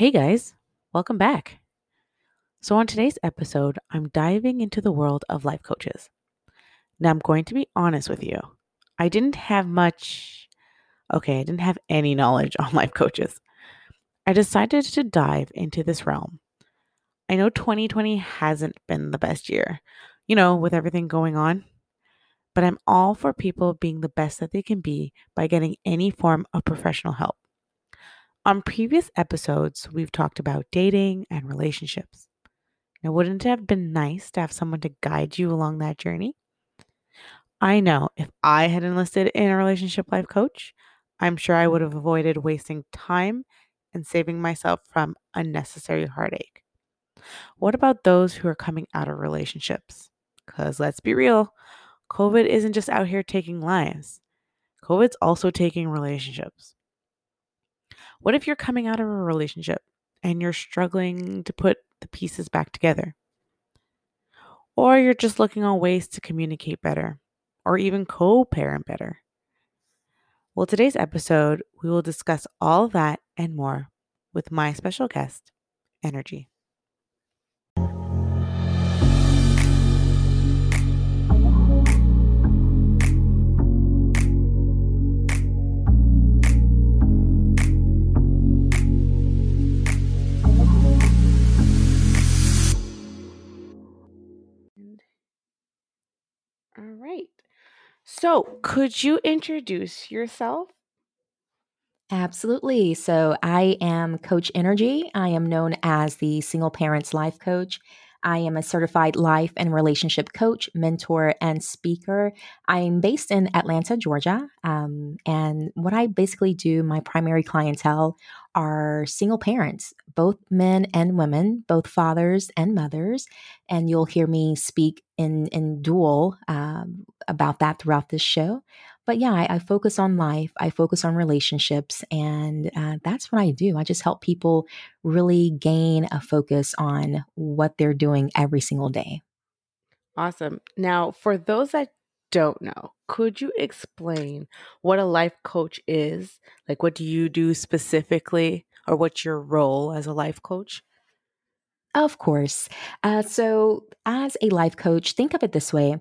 Hey guys, welcome back. So, on today's episode, I'm diving into the world of life coaches. Now, I'm going to be honest with you. I didn't have much, okay, I didn't have any knowledge on life coaches. I decided to dive into this realm. I know 2020 hasn't been the best year, you know, with everything going on, but I'm all for people being the best that they can be by getting any form of professional help. On previous episodes, we've talked about dating and relationships. Now, wouldn't it have been nice to have someone to guide you along that journey? I know if I had enlisted in a relationship life coach, I'm sure I would have avoided wasting time and saving myself from unnecessary heartache. What about those who are coming out of relationships? Because let's be real, COVID isn't just out here taking lives, COVID's also taking relationships. What if you're coming out of a relationship and you're struggling to put the pieces back together? Or you're just looking on ways to communicate better or even co parent better? Well, today's episode, we will discuss all that and more with my special guest, Nrgy. So, could you introduce yourself? Absolutely. So, I am Coach Nrgy. I am known as the Single Parents Life Coach. I am a certified life and relationship coach, mentor, and speaker. I'm based in Atlanta, Georgia. Um, and what I basically do, my primary clientele are single parents, both men and women, both fathers and mothers. And you'll hear me speak in, in dual um, about that throughout this show. But yeah, I, I, focus on life, I focus on relationships, and uh, that's what I do. I just help people really gain a focus on what they're doing every single day. Awesome. Now, for those that don't know, could you explain what a life coach is? Like, what do you do specifically, or what's your role as a life coach? Of course. Uh, so, as a life coach, think of it this way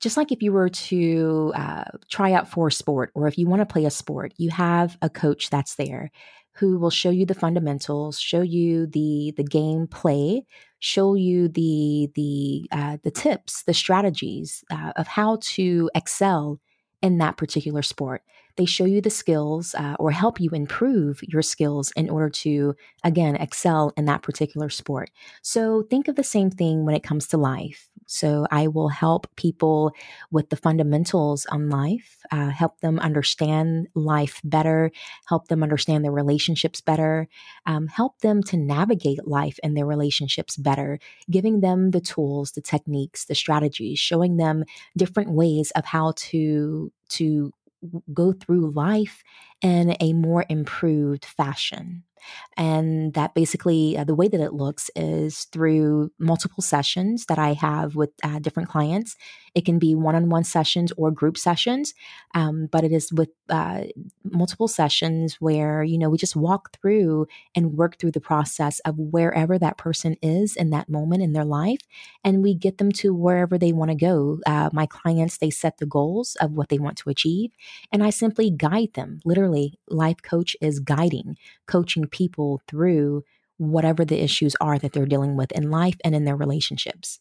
just like if you were to uh, try out for a sport or if you want to play a sport, you have a coach that's there who will show you the fundamentals, show you the the game play, show you the the uh, the tips, the strategies uh, of how to excel in that particular sport. They show you the skills uh, or help you improve your skills in order to, again, excel in that particular sport. So think of the same thing when it comes to life. So I will help people with the fundamentals on life, uh, help them understand life better, help them understand their relationships better, um, help them to navigate life and their relationships better, giving them the tools, the techniques, the strategies, showing them different ways of how to to go through life in a more improved fashion. And that basically, uh, the way that it looks is through multiple sessions that I have with uh, different clients. It can be one on one sessions or group sessions, um, but it is with uh, multiple sessions where, you know, we just walk through and work through the process of wherever that person is in that moment in their life. And we get them to wherever they want to go. Uh, my clients, they set the goals of what they want to achieve, and I simply guide them. Literally, life coach is guiding, coaching people through whatever the issues are that they're dealing with in life and in their relationships.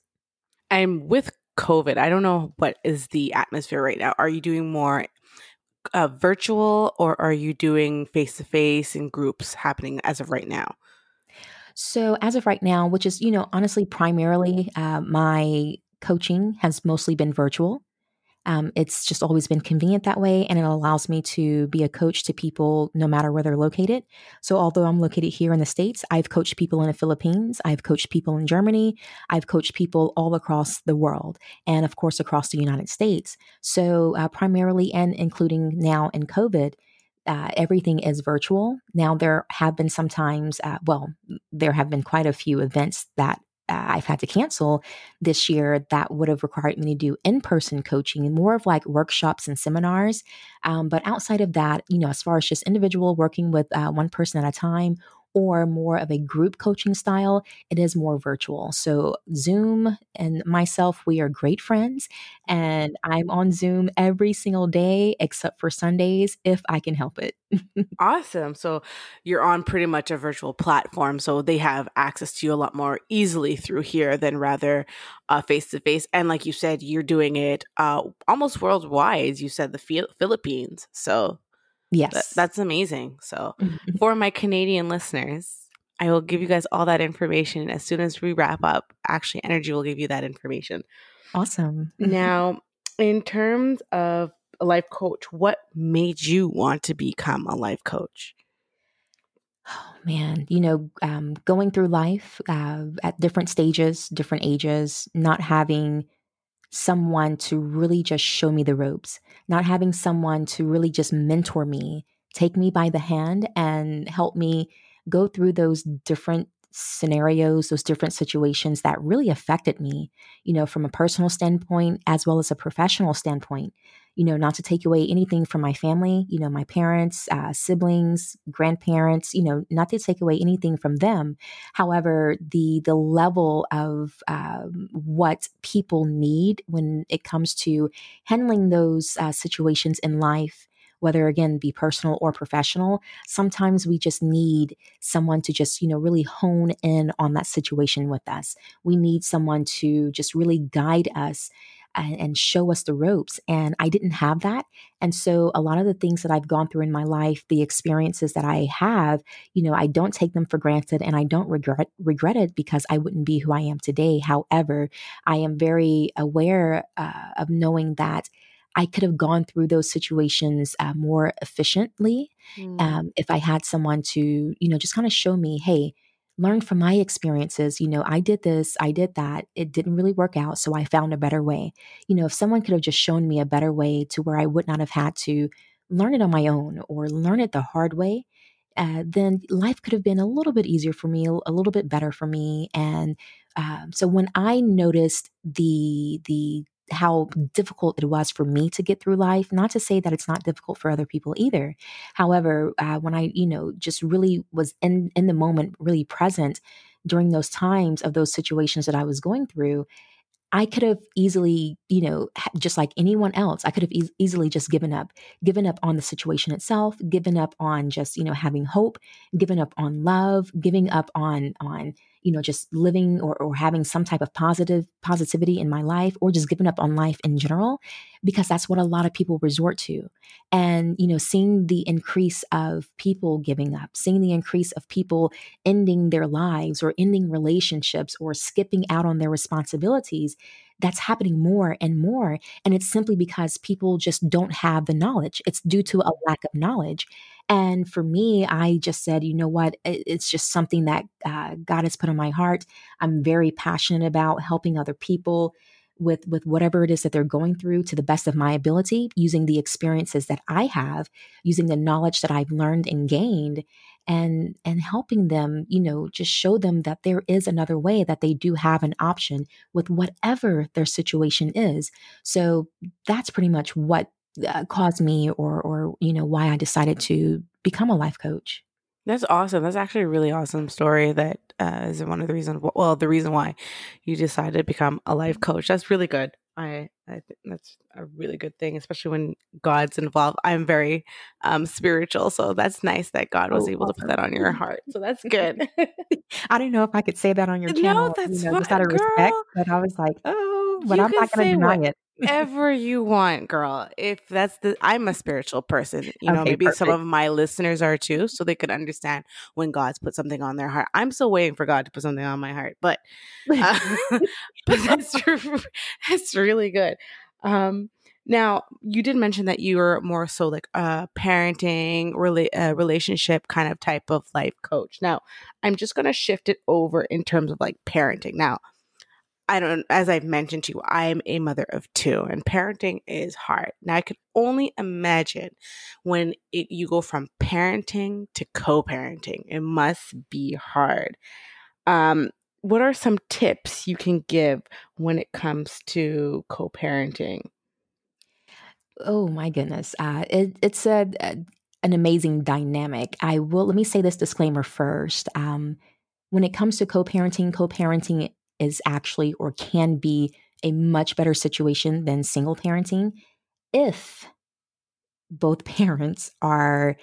I'm with COVID. I don't know what is the atmosphere right now. Are you doing more uh, virtual or are you doing face to face in groups happening as of right now? So, as of right now, which is, you know, honestly, primarily uh, my coaching has mostly been virtual. Um, it's just always been convenient that way, and it allows me to be a coach to people no matter where they're located. So, although I'm located here in the States, I've coached people in the Philippines, I've coached people in Germany, I've coached people all across the world, and of course, across the United States. So, uh, primarily and including now in COVID, uh, everything is virtual. Now, there have been sometimes, uh, well, there have been quite a few events that I've had to cancel this year that would have required me to do in person coaching, more of like workshops and seminars. Um, but outside of that, you know, as far as just individual working with uh, one person at a time or more of a group coaching style, it is more virtual. So, Zoom and myself, we are great friends, and I'm on Zoom every single day except for Sundays if I can help it. awesome. So, you're on pretty much a virtual platform, so they have access to you a lot more easily through here than rather face to face. And like you said, you're doing it uh, almost worldwide. You said the Philippines. So, Yes. Th- that's amazing. So, mm-hmm. for my Canadian listeners, I will give you guys all that information as soon as we wrap up. Actually, Nrgy will give you that information. Awesome. now, in terms of a life coach, what made you want to become a life coach? Oh man, you know, um, going through life uh, at different stages, different ages, not having someone to really just show me the ropes, not having someone to really just mentor me, take me by the hand and help me go through those different scenarios, those different situations that really affected me, you know, from a personal standpoint as well as a professional standpoint you know, not to take away anything from my family, you know, my parents, uh, siblings, grandparents, you know, not to take away anything from them. However, the the level of um, what people need when it comes to handling those uh, situations in life whether again be personal or professional sometimes we just need someone to just you know really hone in on that situation with us we need someone to just really guide us and, and show us the ropes. And I didn't have that. And so a lot of the things that I've gone through in my life, the experiences that I have, you know, I don't take them for granted and I don't regret regret it because I wouldn't be who I am today. However, I am very aware uh, of knowing that I could have gone through those situations uh, more efficiently mm. um, if I had someone to, you know, just kind of show me, hey, learn from my experiences. You know, I did this, I did that. It didn't really work out. So I found a better way. You know, if someone could have just shown me a better way to where I would not have had to learn it on my own or learn it the hard way, uh, then life could have been a little bit easier for me, a little bit better for me. And um, so when I noticed the the how difficult it was for me to get through life. Not to say that it's not difficult for other people either. However, uh, when I, you know, just really was in in the moment, really present during those times of those situations that I was going through, I could have easily, you know, just like anyone else, I could have e- easily just given up, given up on the situation itself, given up on just, you know, having hope, given up on love, giving up on on you know, just living or, or having some type of positive positivity in my life or just giving up on life in general, because that's what a lot of people resort to. And, you know, seeing the increase of people giving up, seeing the increase of people ending their lives or ending relationships or skipping out on their responsibilities, that's happening more and more. And it's simply because people just don't have the knowledge. It's due to a lack of knowledge. And for me, I just said, you know what? It's just something that uh, God has put on my heart. I'm very passionate about helping other people with with whatever it is that they're going through to the best of my ability using the experiences that I have using the knowledge that I've learned and gained and and helping them you know just show them that there is another way that they do have an option with whatever their situation is so that's pretty much what uh, caused me or or you know why I decided to become a life coach. That's awesome. That's actually a really awesome story. That uh, is one of the reasons. Well, the reason why you decided to become a life coach. That's really good. I I think that's a really good thing, especially when God's involved. I'm very um, spiritual, so that's nice that God was oh, able awesome. to put that on your heart. So that's good. I don't know if I could say that on your channel. No, that's you know, just out of respect, but I was like, oh, but I'm not going to deny it whatever you want, girl. If that's the, I'm a spiritual person. You know, okay, maybe perfect. some of my listeners are too, so they could understand when God's put something on their heart. I'm still waiting for God to put something on my heart, but, uh, but that's that's really good. Um, now, you did mention that you were more so like a parenting, rela- uh, relationship kind of type of life coach. Now, I'm just going to shift it over in terms of like parenting. Now, I don't, as I've mentioned to you, I'm a mother of two and parenting is hard. Now I can only imagine when it, you go from parenting to co-parenting, it must be hard. Um, what are some tips you can give when it comes to co-parenting? Oh my goodness. Uh, it, it's a, an amazing dynamic. I will let me say this disclaimer first. Um, when it comes to co-parenting, co-parenting is actually or can be a much better situation than single parenting if both parents are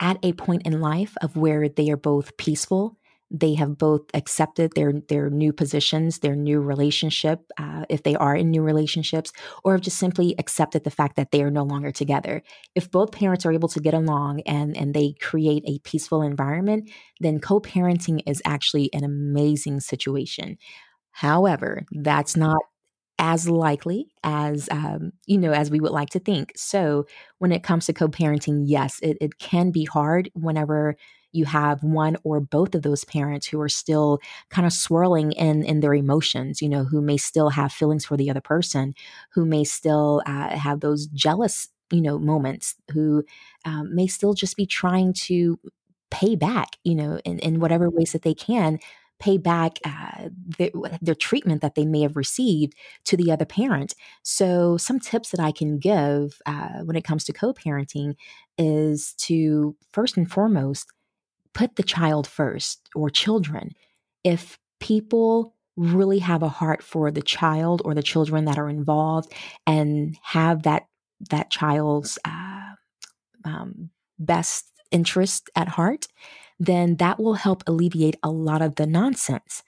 at a point in life of where they are both peaceful they have both accepted their their new positions their new relationship uh, if they are in new relationships or have just simply accepted the fact that they are no longer together. If both parents are able to get along and and they create a peaceful environment then co-parenting is actually an amazing situation. However that's not as likely as um, you know as we would like to think. So when it comes to co-parenting yes it, it can be hard whenever you have one or both of those parents who are still kind of swirling in in their emotions you know who may still have feelings for the other person who may still uh, have those jealous you know moments who um, may still just be trying to pay back you know in, in whatever ways that they can pay back uh, the, their treatment that they may have received to the other parent. So, some tips that I can give uh, when it comes to co parenting is to first and foremost put the child first or children. If people really have a heart for the child or the children that are involved and have that that child's uh, um, best interest at heart, then that will help alleviate a lot of the nonsense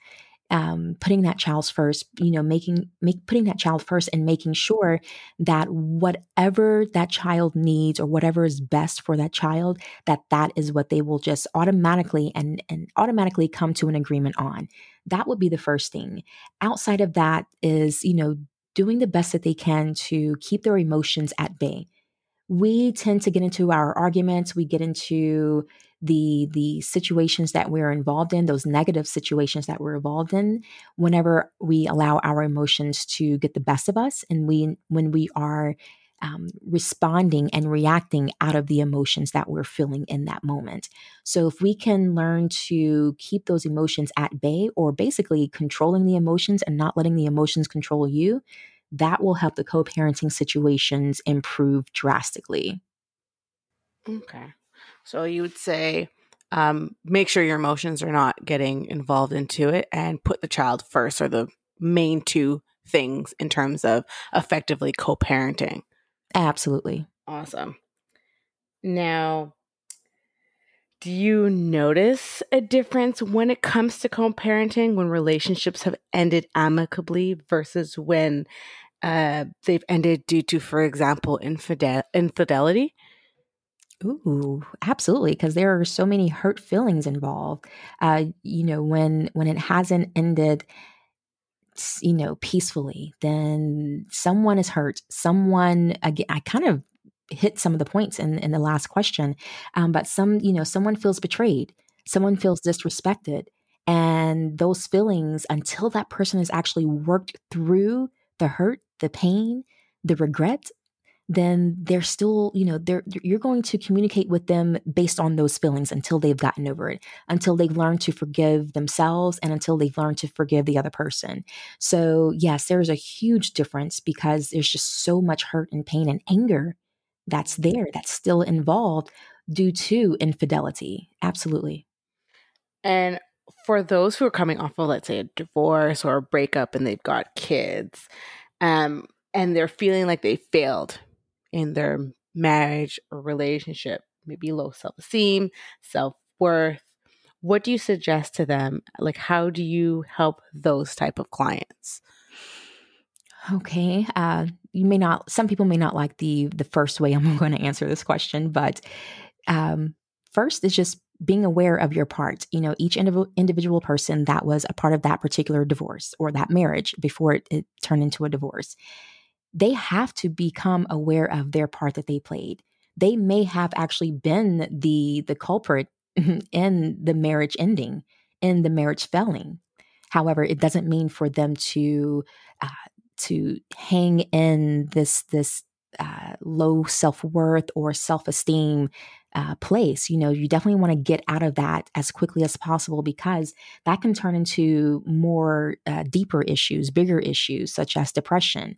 um, putting that child's first, you know, making make putting that child first and making sure that whatever that child needs or whatever is best for that child, that that is what they will just automatically and and automatically come to an agreement on. That would be the first thing. Outside of that is, you know, doing the best that they can to keep their emotions at bay. We tend to get into our arguments, we get into the the situations that we're involved in those negative situations that we're involved in whenever we allow our emotions to get the best of us and we when we are um, responding and reacting out of the emotions that we're feeling in that moment. So, if we can learn to keep those emotions at bay or basically controlling the emotions and not letting the emotions control you, that will help the co parenting situations improve drastically. Okay. So you would say, um, make sure your emotions are not getting involved into it and put the child first or the main two things in terms of effectively co parenting. Absolutely. Awesome. Now, do you notice a difference when it comes to co parenting when relationships have ended amicably versus when uh, they've ended due to, for example, infidel- infidelity? Ooh, absolutely, because there are so many hurt feelings involved. Uh, you know, when when it hasn't ended, you know, peacefully, then someone is hurt. Someone again, I kind of hit some of the points in in the last question, um, but some, you know, someone feels betrayed. Someone feels disrespected, and those feelings until that person has actually worked through the hurt, the pain, the regret, then they're still, you know, they're you're going to communicate with them based on those feelings until they've gotten over it, until they've learned to forgive themselves and until they've learned to forgive the other person. So, yes, there's a huge difference because there's just so much hurt and pain and anger that's there that's still involved due to infidelity. Absolutely. And for those who are coming off of let's say a divorce or a breakup and they've got kids, um and they're feeling like they failed in their marriage or relationship, maybe low self esteem, self worth. What do you suggest to them? Like, how do you help those type of clients? Okay, uh, you may not. Some people may not like the the first way I'm going to answer this question, but um, first is just being aware of your part. You know, each individual individual person that was a part of that particular divorce or that marriage before it, it turned into a divorce they have to become aware of their part that they played. They may have actually been the the culprit in the marriage ending, in the marriage failing. However, it doesn't mean for them to uh, to hang in this this uh, low self worth or self esteem uh, place. You know, you definitely want to get out of that as quickly as possible because that can turn into more uh, deeper issues, bigger issues such as depression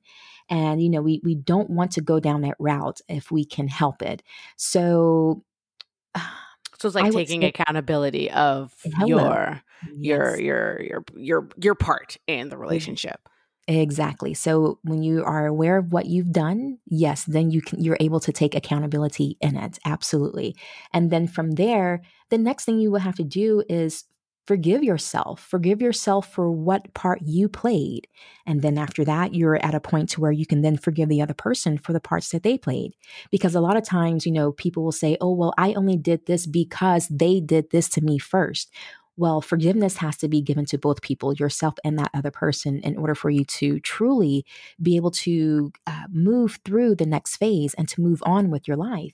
And, you know, we, we don't want to go down that route if we can help it. So, so it's like taking say, accountability of your yes. your your your your your part in the relationship. Exactly. So when you are aware of what you've done, yes, then you can you're able to take accountability in it. Absolutely. And then from there, the next thing you will have to do is forgive yourself. Forgive yourself for what part you played. And then after that, you're at a point to where you can then forgive the other person for the parts that they played. Because a lot of times, you know, people will say, "Oh, well, I only did this because they did this to me first. Well, forgiveness has to be given to both people, yourself and that other person, in order for you to truly be able to uh, move through the next phase and to move on with your life.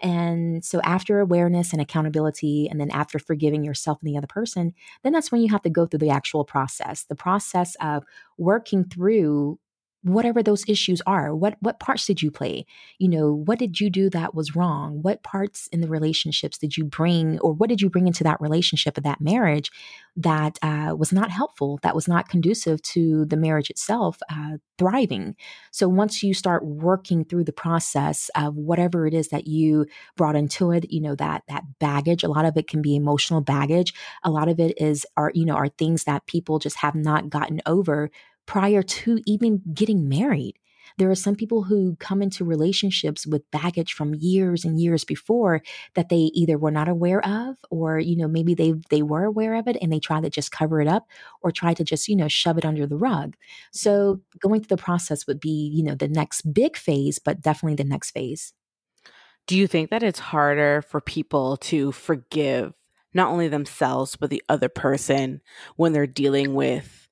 And so, after awareness and accountability, and then after forgiving yourself and the other person, then that's when you have to go through the actual process the process of working through whatever those issues are what what parts did you play? You know what did you do that was wrong? What parts in the relationships did you bring or what did you bring into that relationship or that marriage that uh, was not helpful that was not conducive to the marriage itself uh, thriving? So once you start working through the process of whatever it is that you brought into it you know that that baggage a lot of it can be emotional baggage. A lot of it is are you know are things that people just have not gotten over prior to even getting married. There are some people who come into relationships with baggage from years and years before that they either were not aware of or you know maybe they they were aware of it and they try to just cover it up or try to just you know shove it under the rug. So going through the process would be, you know, the next big phase, but definitely the next phase. Do you think that it's harder for people to forgive not only themselves but the other person when they're dealing with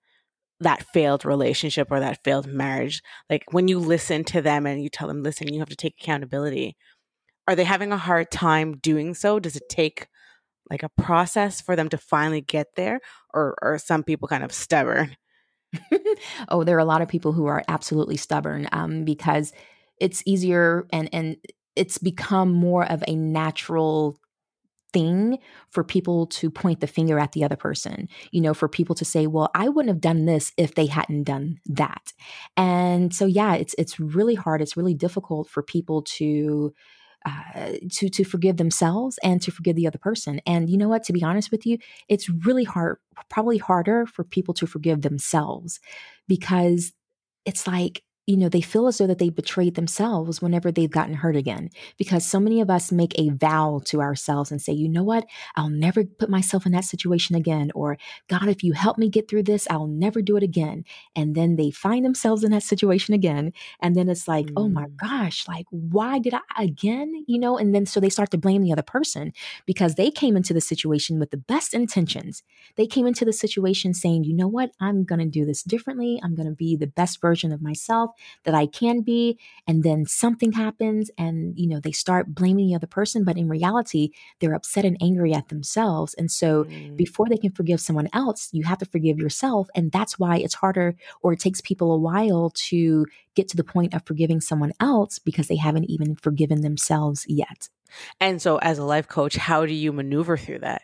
that failed relationship or that failed marriage like when you listen to them and you tell them listen you have to take accountability are they having a hard time doing so? Does it take like a process for them to finally get there or are some people kind of stubborn? Oh there are a lot of people who are absolutely stubborn um, because it's easier and and it's become more of a natural thing for people to point the finger at the other person, you know, for people to say, well, I wouldn't have done this if they hadn't done that. And so, yeah, it's, it's really hard. It's really difficult for people to, uh, to to forgive themselves and to forgive the other person. And you know what? To be honest with you, it's really hard, probably harder for people to forgive themselves because it's like you know, they feel as though that they betrayed themselves whenever they've gotten hurt again. Because so many of us make a vow to ourselves and say, you know what? I'll never put myself in that situation again. Or, God, if you help me get through this, I'll never do it again. And then they find themselves in that situation again. And then it's like, mm. oh my mm. gosh, like, why did I again? You know, and then so they start to blame the other person because they came into the situation with the best intentions. They came into the situation saying, you know what? I'm going to do this differently. I'm going to be the best version of myself that I can be. And then something happens and, you know, they start blaming the other person. But in reality, they're upset and angry at themselves. And so mm. before they can forgive someone else, you have to forgive yourself. And that's why it's harder or it takes people a while to get to the point of forgiving someone else because they haven't even forgiven themselves yet. And so as a life coach, how do you maneuver through that?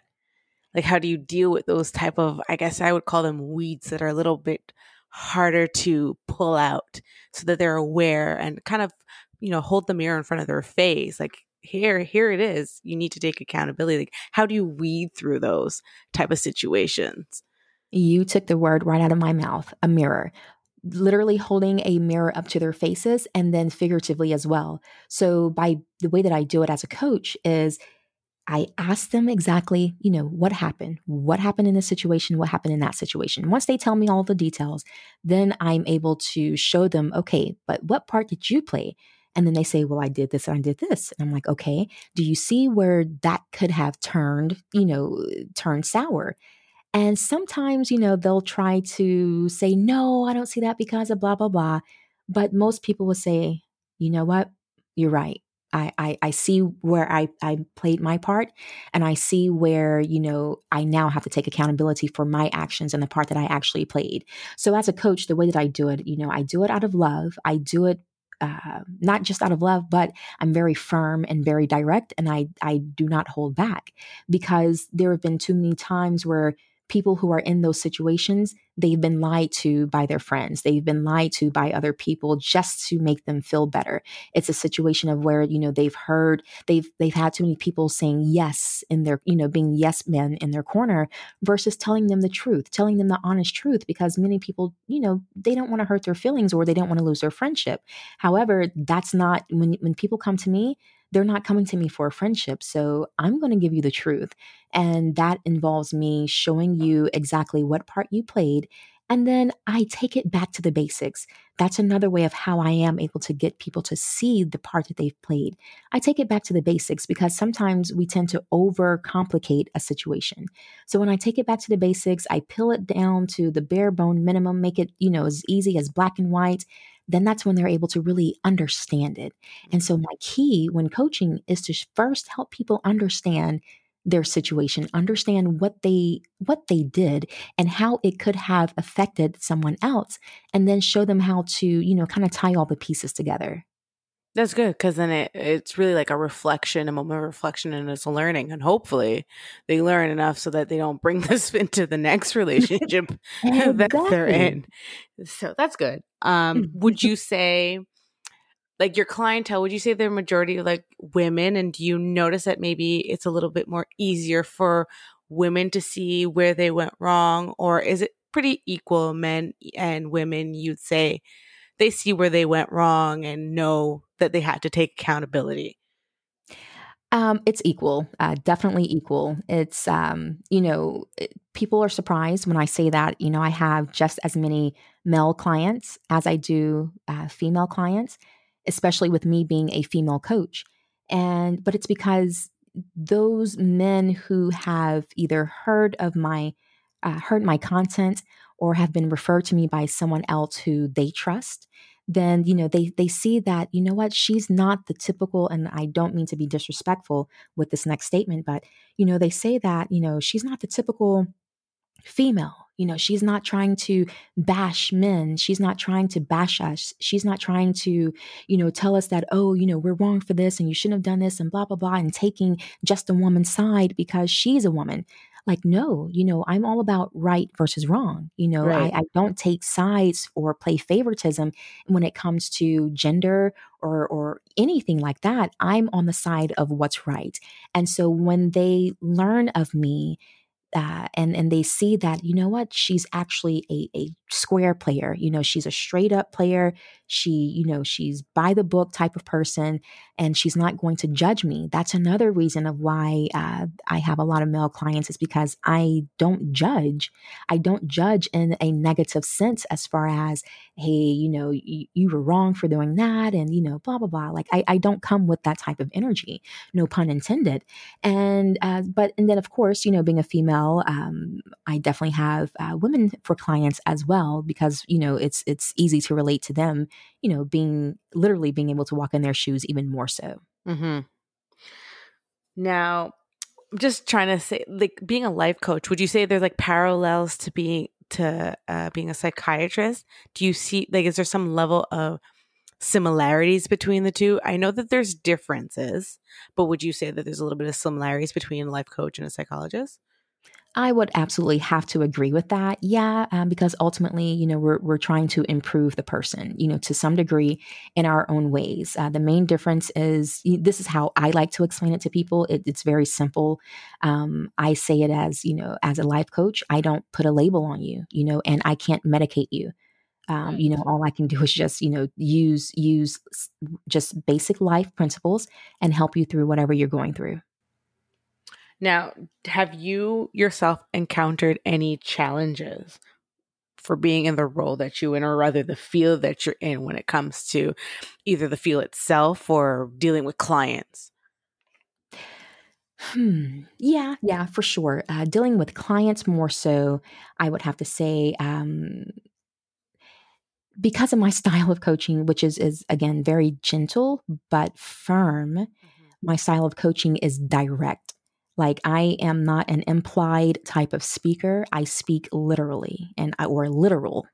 Like how do you deal with those type of I guess I would call them weeds that are a little bit harder to pull out so that they're aware and kind of, you know, hold the mirror in front of their face. Like, here, here it is. You need to take accountability. Like, how do you weed through those type of situations? You took the word right out of my mouth a mirror literally holding a mirror up to their faces and then figuratively as well. So by the way that I do it as a coach is I ask them exactly, you know, what happened, what happened in this situation, what happened in that situation. Once they tell me all the details, then I'm able to show them, okay, but what part did you play? And then they say, well, I did this and I did this. And I'm like, okay, do you see where that could have turned, you know, turned sour? And sometimes, you know, they'll try to say, no, I don't see that because of blah, blah, blah. But most people will say, you know what? You're right. I, I, I see where I, I played my part and I see where, you know, I now have to take accountability for my actions and the part that I actually played. So as a coach, the way that I do it, you know, I do it out of love. I do it uh, not just out of love, but I'm very firm and very direct, and I I do not hold back because there have been too many times where people who are in those situations, they've been lied to by their friends. They've been lied to by other people just to make them feel better. It's a situation of where, you know, they've heard, they've, they've had too many people saying yes in their, you know, being yes men in their corner versus telling them the truth, telling them the honest truth, because many people, you know, they don't want to hurt their feelings or they don't want to lose their friendship. However, that's not when, when people come to me, they're not coming to me for a friendship. So I'm going to give you the truth. And that involves me showing you exactly what part you played. And then I take it back to the basics. That's another way of how I am able to get people to see the part that they've played. I take it back to the basics because sometimes we tend to overcomplicate a situation. So when I take it back to the basics, I peel it down to the bare bone minimum, make it, you know, as easy as black and white then that's when they're able to really understand it. And so, mm. my key when coaching is to first help people understand their situation understand what they what they did and how it could have affected someone else and then show them how to you know kind of tie all the pieces together that's good because then it, it's really like a reflection, a moment of reflection, and it's a learning. And hopefully, they learn enough so that they don't bring this into the next relationship exactly. that they're in. So that's good. Um, would you say, like your clientele, would you say they're majority like women? And do you notice that maybe it's a little bit more easier for women to see where they went wrong, or is it pretty equal, men and women? You'd say they see where they went wrong and know that they had to take accountability? Um, it's equal, uh, definitely equal. It's, um, you know, people are surprised when I say that. You know, I have just as many male clients as I do uh, female clients, especially with me being a female coach. And, but it's because those men who have either heard of my, uh, heard my content or have been referred to me by someone else who they trust then you know they they see that you know what? She's not the typical and I don't mean to be disrespectful with this next statement but you know they say that you know she's not the typical female. You know she's not trying to bash men. She's not trying to bash us. She's not trying to you know tell us that oh you know we're wrong for this and you shouldn't have done this and blah blah blah and taking just a woman's side because she's a woman like no you know i'm all about right versus wrong you know right. I, I, don't take sides or play favoritism when it comes to gender or or anything like that. I'm on the side of what's right. And so when they learn of me uh, and and they see that you know what? She's actually a, a square player you know she's a straight up player she you know she's by the book type of person and she's not going to judge me. That's another reason of why uh, i have a lot of male clients is because i don't judge. I don't judge in a negative sense as far as hey you know you, you were wrong for doing that and you know blah blah blah. Like i, I don't come with that type of energy no pun intended. And uh, but and then of course you know being a female um, i definitely have uh, women for clients as well because you know it's it's easy to relate to them you know, being literally being able to walk in their shoes even more so. Mm-hmm. Now, I'm just trying to say, like, being a life coach, would you say there's like parallels to being to uh, being a psychiatrist? Do you see like is there some level of similarities between the two? I know that there's differences, but would you say that there's a little bit of similarities between a life coach and a psychologist? I would absolutely have to agree with that. Yeah, um, because ultimately, you know, we're we're trying to improve the person, you know, to some degree in our own ways. Uh, the main difference is this is how I like to explain it to people. It, it's very simple. Um, I say it as you know, as a life coach, I don't put a label on you, you know, and I can't medicate you. Um, you know, all I can do is just you know use use just basic life principles and help you through whatever you're going through. Now, have you yourself encountered any challenges for being in the role that you're in, or rather the field that you're in when it comes to either the field itself or dealing with clients? Hmm. Yeah, yeah, for sure. Uh, dealing with clients more so, I would have to say, um, because of my style of coaching, which is is again very gentle but firm. Mm-hmm. My style of coaching is direct. Like I am not an implied type of speaker. I speak literally and or literal.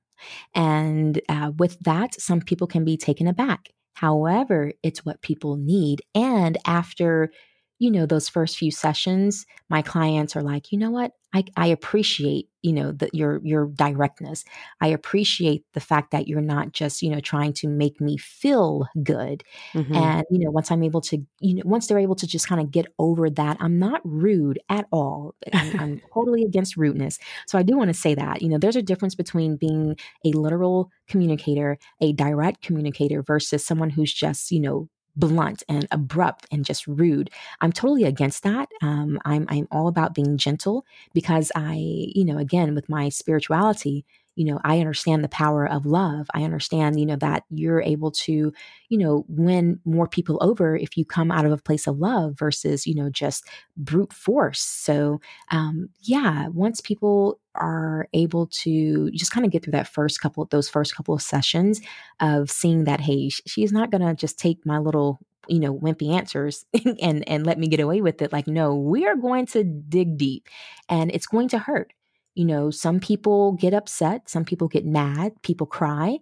And uh, with that, some people can be taken aback. However, it's what people need. And after you know, those first few sessions, my clients are like, you know what? I, I appreciate, you know, that your your directness. I appreciate the fact that you're not just, you know, trying to make me feel good. Mm-hmm. And, you know, once I'm able to, you know, once they're able to just kind of get over that, I'm not rude at all. I'm, I'm totally against rudeness. So I do want to say that, you know, there's a difference between being a literal communicator, a direct communicator versus someone who's just, you know, blunt and abrupt and just rude. I'm totally against that. Um, I'm I'm all about being gentle because I, you know, again with my spirituality, you know, I understand the power of love. I understand, you know, that you're able to, you know, win more people over if you come out of a place of love versus, you know, just brute force. So, um, yeah, once people are able to just kind of get through that first couple, those first couple of sessions of seeing that, hey, she's not going to just take my little you know wimpy answers and and let me get away with it like no we are going to dig deep and it's going to hurt you know, some people get upset, some people get mad, people cry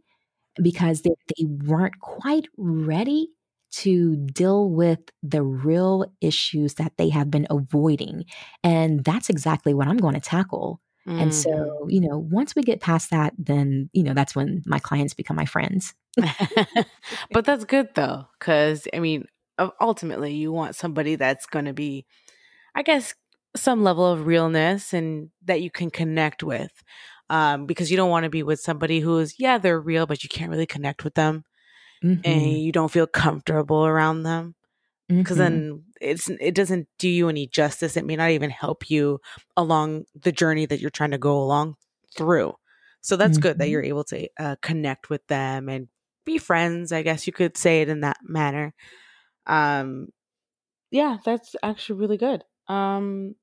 because they, they weren't quite ready to deal with the real issues that they have been avoiding. And that's exactly what I'm going to tackle. Mm-hmm. And so, you know, once we get past that, then, you know, that's when my clients become my friends. but that's good though, because I mean, ultimately, you want somebody that's going to be, I guess, some level of realness and that you can connect with. Um, because you don't want to be with somebody who's, yeah, they're real, but you can't really connect with them mm-hmm. and you don't feel comfortable around them. Because mm-hmm. then it's it doesn't do you any justice. It may not even help you along the journey that you're trying to go along through. So that's mm-hmm. good that mm-hmm. you're able to uh, connect with them and be friends. I guess you could say it in that manner. Um, yeah, that's actually really good. Um,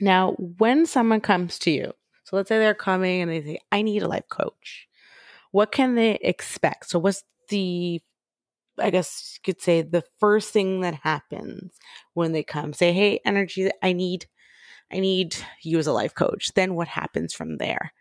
now, when someone comes to you, so let's say they're coming and they say, I need a life coach, what can they expect? So, what's the, I guess you could say, the first thing that happens when they come? Say, hey, Nrgy, I need, I need you as a life coach. Then what happens from there?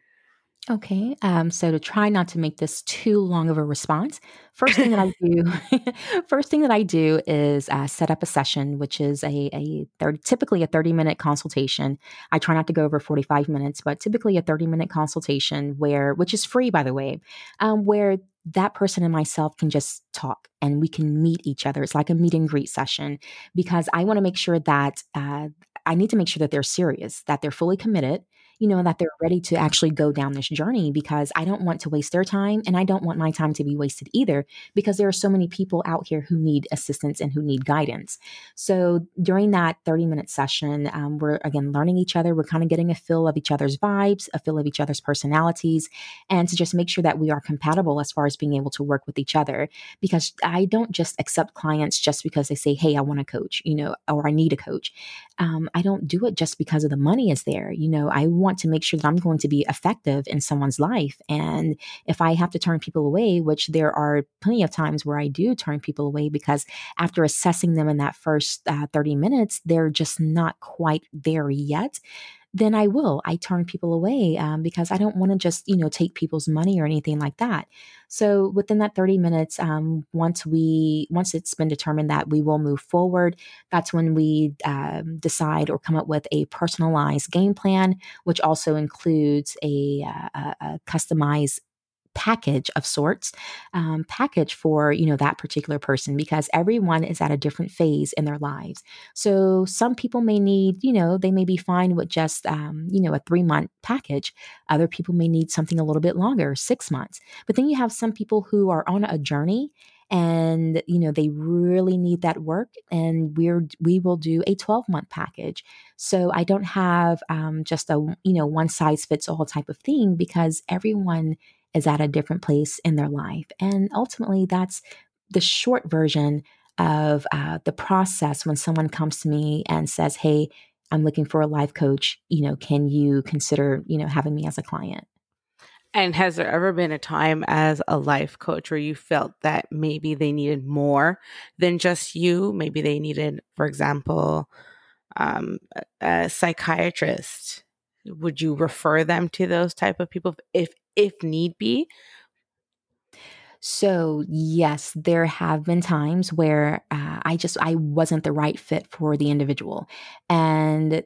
Okay. Um, so to try not to make this too long of a response, first thing that I do, first thing that I do is uh, set up a session, which is a, a 30, typically a 30 minute consultation. I try not to go over 45 minutes, but typically a 30 minute consultation where, which is free, by the way, um, where that person and myself can just talk and we can meet each other. It's like a meet and greet session because I want to make sure that uh, I need to make sure that they're serious, that they're fully committed, you know, that they're ready to actually go down this journey because I don't want to waste their time and I don't want my time to be wasted either because there are so many people out here who need assistance and who need guidance. So during that 30 minute session, um, we're again learning each other. We're kind of getting a feel of each other's vibes, a feel of each other's personalities, and to just make sure that we are compatible as far as being able to work with each other because I don't just accept clients just because they say, Hey, I want a coach, you know, or I need a coach. Um, I don't do it just because of the money is there. You know, I want want to make sure that I'm going to be effective in someone's life. And if I have to turn people away, which there are plenty of times where I do turn people away because after assessing them in that first uh, 30 minutes, they're just not quite there yet then I will. I turn people away um, because I don't want to just, you know, take people's money or anything like that. So within that 30 minutes, um, once we, once it's been determined that we will move forward, that's when we um, decide or come up with a personalized game plan, which also includes a, uh, a, a customized package of sorts um, package for you know that particular person because everyone is at a different phase in their lives. So some people may need you know they may be fine with just um, you know a three month package. Other people may need something a little bit longer six months. But then you have some people who are on a journey and you know they really need that work and we're we will do a 12 month package. So i don't have um, just a you know one size fits all type of thing because everyone is at a different place in their life. And ultimately, that's the short version of uh, the process when someone comes to me and says, Hey, I'm looking for a life coach. You know, can you consider, you know, having me as a client? And has there ever been a time as a life coach where you felt that maybe they needed more than just you? Maybe they needed, for example, um, a psychiatrist. Would you refer them to those type of people if if need be? So, yes, there have been times where uh, I just I wasn't the right fit for the individual. And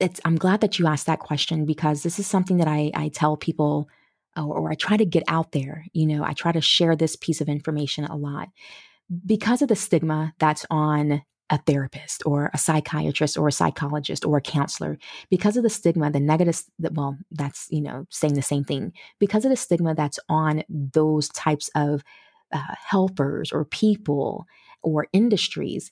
it's I'm glad that you asked that question because this is something that I I tell people or, or I try to get out there. You know, I try to share this piece of information a lot because of the stigma that's on a therapist or a psychiatrist or a psychologist or a counselor because of the stigma the negative well that's you know saying the same thing because of the stigma that's on those types of uh, helpers or people or industries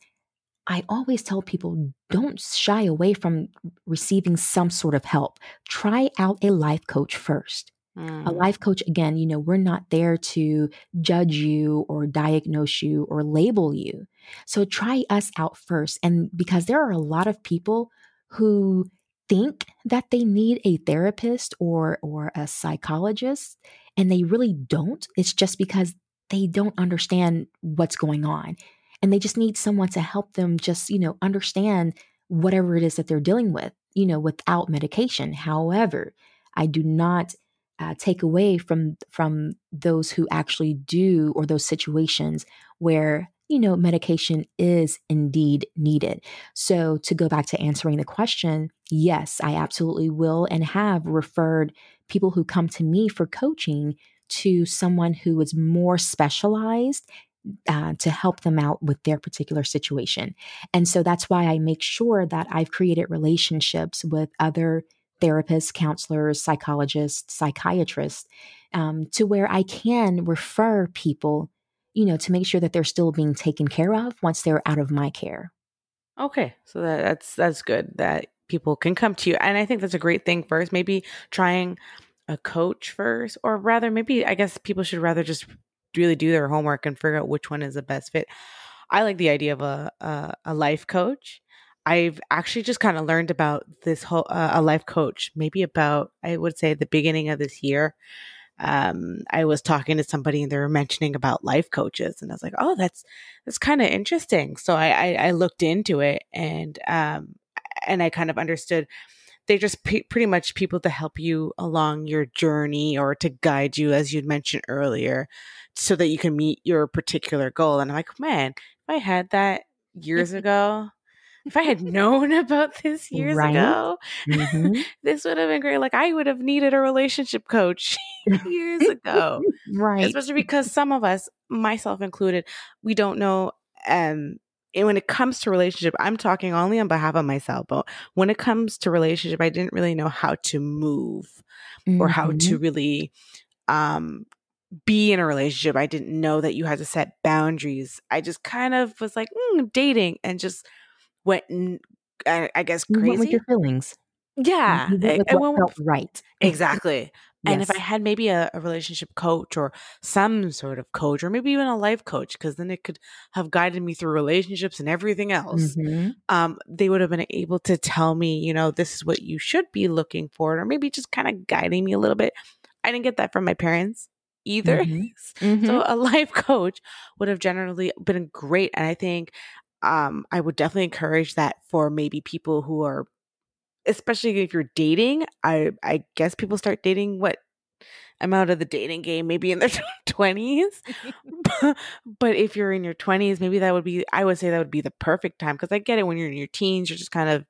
I always tell people don't shy away from receiving some sort of help. Try out a life coach first. Mm. A life coach, again, you know, we're not there to judge you or diagnose you or label you. So try us out first. And because there are a lot of people who think that they need a therapist or or a psychologist and they really don't it's just because they don't understand what's going on and they just need someone to help them just you know understand whatever it is that they're dealing with you know without medication however i do not uh, take away from from those who actually do or those situations where you know medication is indeed needed so to go back to answering the question yes i absolutely will and have referred people who come to me for coaching to someone who is more specialized uh, to help them out with their particular situation. And so that's why I make sure that I've created relationships with other therapists, counselors, psychologists, psychiatrists, um, to where I can refer people, you know, to make sure that they're still being taken care of once they're out of my care. Okay, so that, that's that's good that people can come to you, and I think that's a great thing. First, maybe trying a coach first, or rather, maybe I guess people should rather just really do their homework and figure out which one is the best fit. I like the idea of a a, a life coach I've actually just kind of learned about this whole uh, a life coach maybe about I would say the beginning of this year. Um, I was talking to somebody and they were mentioning about life coaches, and I was like, "Oh, that's that's kind of interesting." So I, I, I looked into it and um and I kind of understood they're just p- pretty much people to help you along your journey or to guide you, as you'd mentioned earlier, so that you can meet your particular goal. And I'm like, man, if I had that years ago, if I had known about this years right? ago, mm-hmm. this would have been great. Like I would have needed a relationship coach years ago. right. Especially because some of us, myself included, we don't know um and when it comes to relationship, I'm talking only on behalf of myself, but when it comes to relationship, I didn't really know how to move mm-hmm. or how to mm-hmm. really um be in a relationship. I didn't know that you had to set boundaries. I just kind of was like mm, dating and just went, I, I guess, crazy. You with your feelings. Yeah. You went with what felt right. Exactly. And if I had maybe a, a, relationship coach or some sort of coach, or maybe even a life coach, because then it could have guided me through relationships and everything else, mm-hmm. um, they would have been able to tell me, you know, this is what you should be looking for, or maybe just kind of guiding me a little bit. I didn't get that from my parents either. Mm-hmm. Mm-hmm. So a life coach would have generally been great. And I think um, I would definitely encourage that for maybe people who are, especially if you're dating. I I guess people start dating what I'm out of the dating game, maybe in their twenties. but if you're in your twenties, maybe that would be. I would say that would be the perfect time because I get it when you're in your teens, you're just kind of,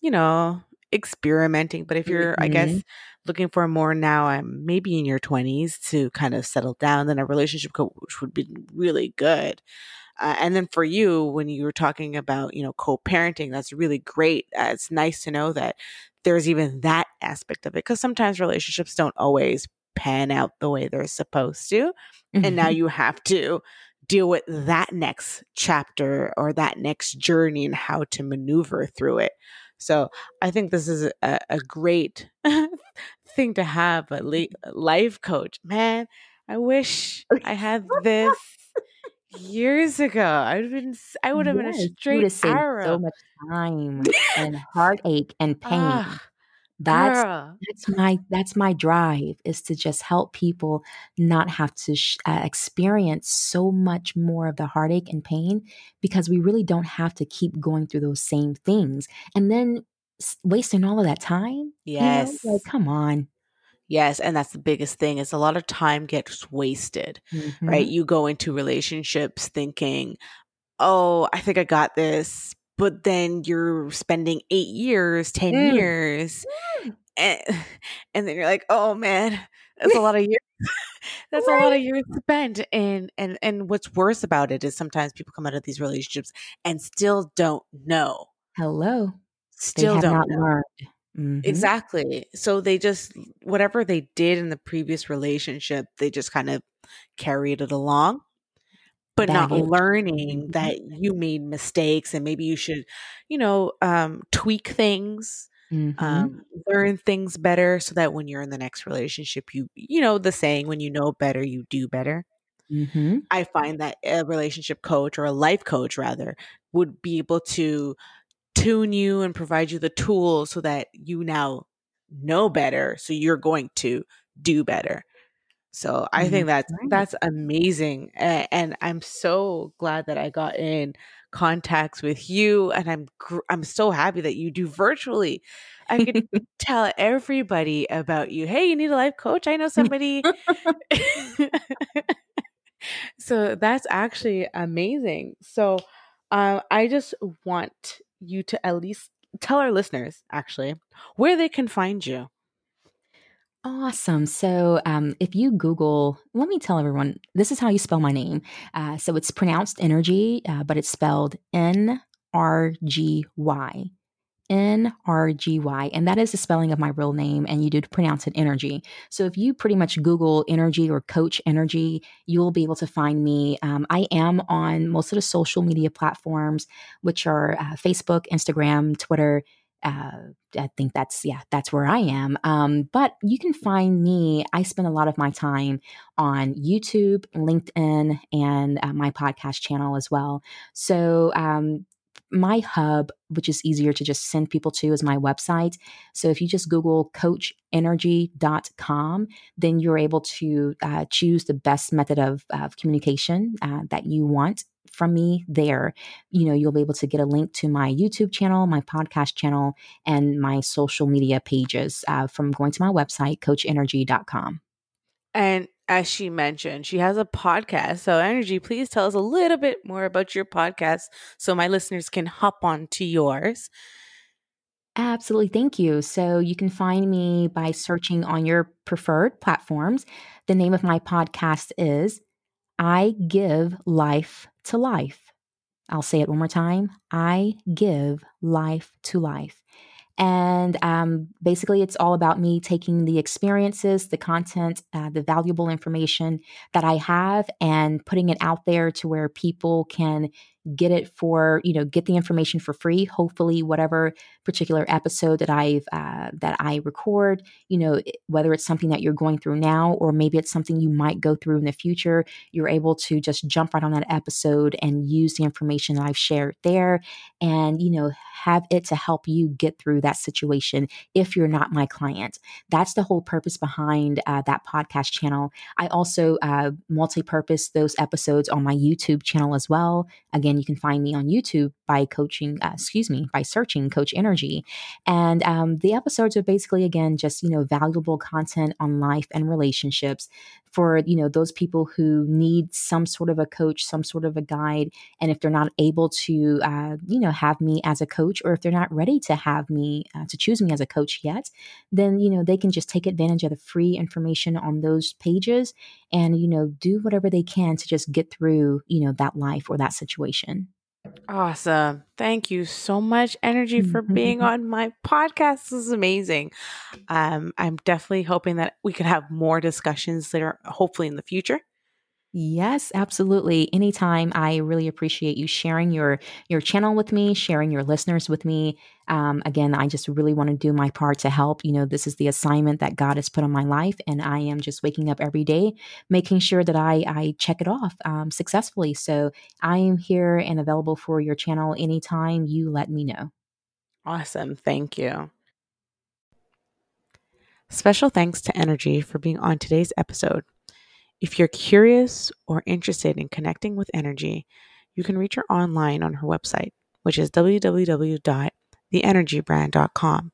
you know, experimenting. But if you're, mm-hmm. I guess, mm-hmm. looking for more now, I'm maybe in your twenties to kind of settle down, then a relationship coach would be really good. Uh, and then for you, when you were talking about, you know, co-parenting, that's really great. Uh, it's nice to know that there's even that aspect of it because sometimes relationships don't always pan out the way they're supposed to. Mm-hmm. And now mm-hmm. you have to deal with that next chapter or that next journey and how to maneuver through it. So I think this is a, a great thing to have a life coach. Man, I wish I had this years ago. I would have been I would have yes, been a straight arrow. So much time and heartache and pain. That's girl. that's my that's my drive is to just help people not have to sh- uh, experience so much more of the heartache and pain because we really don't have to keep going through those same things and then s- wasting all of that time. Yes, you know? like come on. Yes, and that's the biggest thing is a lot of time gets wasted, Mm-hmm. right? You go into relationships thinking, "Oh, I think I got this." But then you're spending 8 years, 10 Mm. years, and, and then you're like, "Oh man, that's a lot of years." that's a lot of years spent and and and what's worse about it is sometimes people come out of these relationships and still don't know. Hello. They Still have don't not know. learned. Mhm. Exactly. So they just whatever they did in the previous relationship, they just kind of carried it along, but not learning Mhm. that you made mistakes and maybe you should, you know, um, tweak things, Mhm. um, learn things better so that when you're in the next relationship, you, you know, the saying, when you know better, you do better. Mhm. I find that a relationship coach or a life coach rather would be able to tune you and provide you the tools so that you now know better so you're going to do better. So I think that's that's amazing A- and I'm so glad that I got in contacts with you and I'm gr- I'm so happy that you do virtually. I can tell everybody about you. Hey, you need a life coach? I know somebody so that's actually amazing. So uh, I just want you to at least tell our listeners actually where they can find you. Awesome. So, um, if you Google, let me tell everyone, this is how you spell my name. Uh, so it's pronounced energy, uh, but it's spelled N R G Y. N R G Y. And that is the spelling of my real name, and you do pronounce it energy. So if you pretty much Google Nrgy or coach Nrgy, you'll be able to find me. Um, I am on most of the social media platforms, which are uh, Facebook, Instagram, Twitter. Uh, I think that's yeah, that's where I am. Um, but you can find me. I spend a lot of my time on YouTube, LinkedIn, and uh, my podcast channel as well. So um, my hub, which is easier to just send people to, is my website. So if you just Google coachnrgy.com, then you're able to uh, choose the best method of, of communication uh, that you want from me there. You know, you'll be able to get a link to my YouTube channel, my podcast channel, and my social media pages uh, from going to my website, coachnrgy.com. And as she mentioned, she has a podcast. So, Nrgy, please tell us a little bit more about your podcast so my listeners can hop on to yours. Absolutely. Thank you. So you can find me by searching on your preferred platforms. The name of my podcast is I Give Life to Life. I'll say it one more time I Give Life to Life. And um, basically, it's all about me taking the experiences, the content, uh, the valuable information that I have and putting it out there to where people can get it for, you know, get the information for free. Hopefully, whatever particular episode that I've, uh, that I record, you know, whether it's something that you're going through now or maybe it's something you might go through in the future, you're able to just jump right on that episode and use the information that I've shared there and, you know, have it to help you get through that situation if you're not my client. That's the whole purpose behind uh, that podcast channel. I also uh, multi purpose those episodes on my YouTube channel as well. Again, you can find me on YouTube by coaching, uh, excuse me, by searching Coach Nrgy. And um, the episodes are basically, again, just, you know, valuable content on life and relationships for, you know, those people who need some sort of a coach, some sort of a guide. And if they're not able to, uh, you know, have me as a coach, or if they're not ready to have me, uh, to choose me as a coach yet, then, you know, they can just take advantage of the free information on those pages and, you know, do whatever they can to just get through, you know, that life or that situation. Awesome. Thank you so much, Nrgy, for being on my podcast. This is amazing. Um, I'm definitely hoping that we could have more discussions later, hopefully in the future. Yes, absolutely. Anytime. I really appreciate you sharing your your channel with me, sharing your listeners with me. Um, again, I just really want to do my part to help. You know, this is the assignment that God has put on my life, and I am just waking up every day, making sure that I I check it off um, successfully. So I am here and available for your channel anytime you let me know. Awesome. Thank you. Special thanks to Nrgy for being on today's episode. If you're curious or interested in connecting with Nrgy, you can reach her online on her website, which is www.thenrgybrand.com.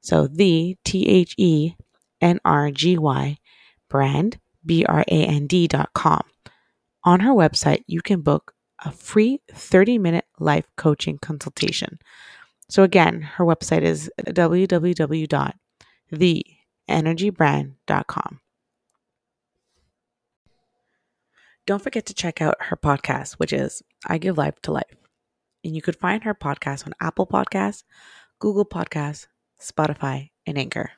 So the T H E N R G Y, brand, B R A N D dot com. On her website, you can book a free 30 minute life coaching consultation. So, again, her website is www.thenrgybrand.com. Don't forget to check out her podcast, which is I Give Life to Life. And you could find her podcast on Apple Podcasts, Google Podcasts, Spotify, and Anchor.